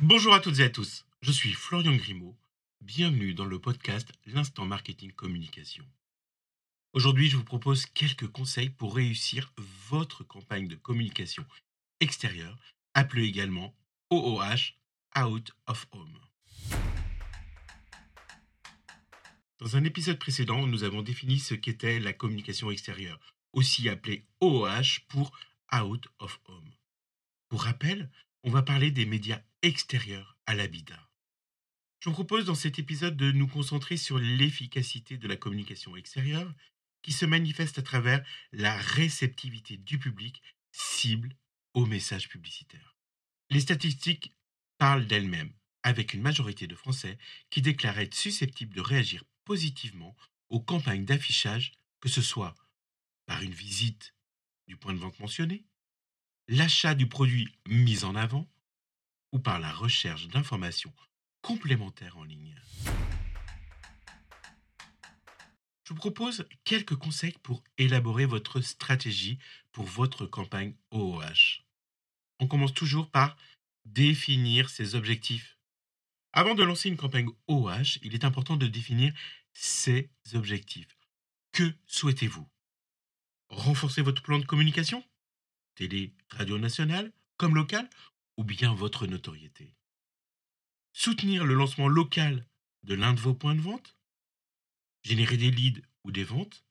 Bonjour à toutes et à tous, je suis Florian Grimaud. Bienvenue dans le podcast L'instant marketing communication. Aujourd'hui, je vous propose quelques conseils pour réussir votre campagne de communication extérieure, appelée également OOH, Out of Home. Dans un épisode précédent, nous avons défini ce qu'était la communication extérieure, aussi appelée OOH pour Out of Home. Pour rappel, on va parler des médias extérieurs à l'habitat. Je vous propose dans cet épisode de nous concentrer sur l'efficacité de la communication extérieure qui se manifeste à travers la réceptivité du public cible au message publicitaire. Les statistiques parlent d'elles-mêmes, avec une majorité de Français qui déclarent être susceptibles de réagir positivement aux campagnes d'affichage, que ce soit par une visite du point de vente mentionné, l'achat du produit mis en avant ou par la recherche d'informations complémentaires en ligne. Je vous propose quelques conseils pour élaborer votre stratégie pour votre campagne OOH. On commence toujours par définir ses objectifs. Avant de lancer une campagne OOH, il est important de définir ses objectifs. Que souhaitez-vous? Renforcer votre plan de communication? Télé, radio nationale, comme locale, ou bien votre notoriété Soutenir le lancement local de l'un de vos points de vente Générer des leads ou des ventes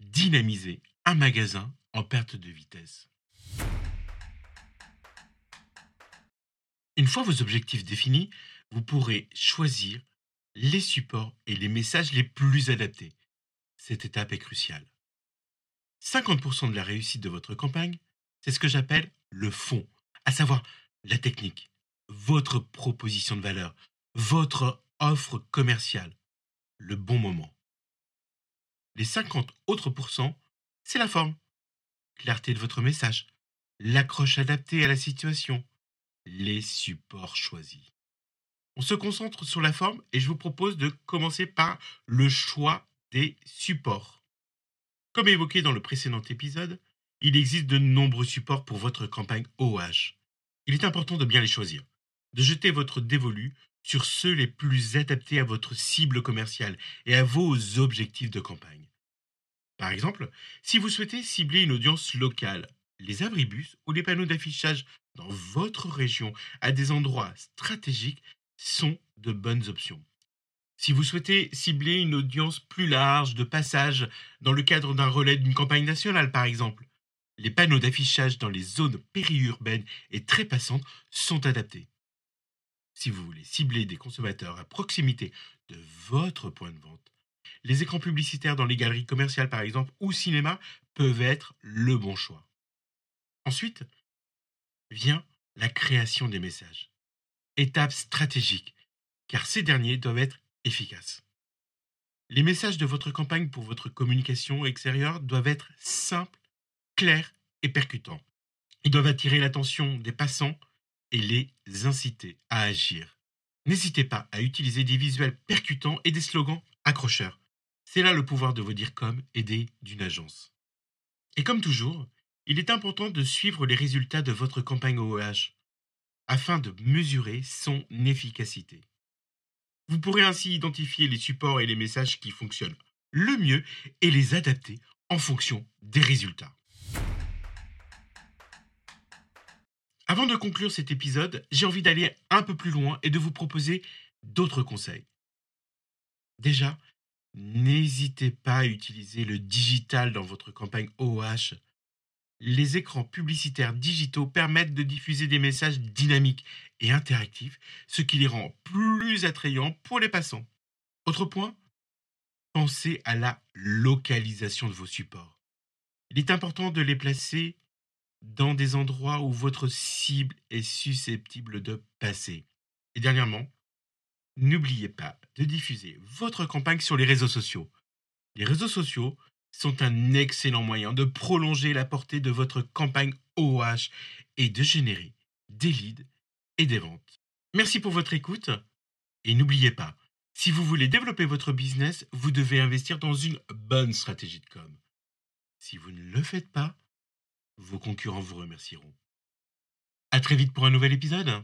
Dynamiser un magasin en perte de vitesse Une fois vos objectifs définis, vous pourrez choisir les supports et les messages les plus adaptés. Cette étape est cruciale. 50% de la réussite de votre campagne, c'est ce que j'appelle le fond, à savoir la technique, votre proposition de valeur, votre offre commerciale, le bon moment. Les 50 autres pourcents, c'est la forme, clarté de votre message, l'accroche adaptée à la situation, les supports choisis. On se concentre sur la forme et je vous propose de commencer par le choix des supports. Comme évoqué dans le précédent épisode, il existe de nombreux supports pour votre campagne OH. Il est important de bien les choisir, de jeter votre dévolu sur ceux les plus adaptés à votre cible commerciale et à vos objectifs de campagne. Par exemple, si vous souhaitez cibler une audience locale, les abribus ou les panneaux d'affichage dans votre région à des endroits stratégiques sont de bonnes options. Si vous souhaitez cibler une audience plus large de passage dans le cadre d'un relais d'une campagne nationale par exemple, les panneaux d'affichage dans les zones périurbaines et très passantes sont adaptés. Si vous voulez cibler des consommateurs à proximité de votre point de vente, les écrans publicitaires dans les galeries commerciales par exemple ou cinéma peuvent être le bon choix. Ensuite vient la création des messages. Étape stratégique, car ces derniers doivent être efficaces. Les messages de votre campagne pour votre communication extérieure doivent être simples, clairs et percutants. Ils doivent attirer l'attention des passants et les inciter à agir. N'hésitez pas à utiliser des visuels percutants et des slogans accrocheurs. C'est là le pouvoir de vos dire comme aidé d'une agence. Et comme toujours, il est important de suivre les résultats de votre campagne OEH afin de mesurer son efficacité. Vous pourrez ainsi identifier les supports et les messages qui fonctionnent le mieux et les adapter en fonction des résultats. Avant de conclure cet épisode, j'ai envie d'aller un peu plus loin et de vous proposer d'autres conseils. Déjà, n'hésitez pas à utiliser le digital dans votre campagne OH les écrans publicitaires digitaux permettent de diffuser des messages dynamiques et interactifs, ce qui les rend plus attrayants pour les passants. Autre point, pensez à la localisation de vos supports. Il est important de les placer dans des endroits où votre cible est susceptible de passer. Et dernièrement, n'oubliez pas de diffuser votre campagne sur les réseaux sociaux. Les réseaux sociaux sont un excellent moyen de prolonger la portée de votre campagne OH et de générer des leads et des ventes. Merci pour votre écoute et n'oubliez pas, si vous voulez développer votre business, vous devez investir dans une bonne stratégie de com. Si vous ne le faites pas, vos concurrents vous remercieront. À très vite pour un nouvel épisode.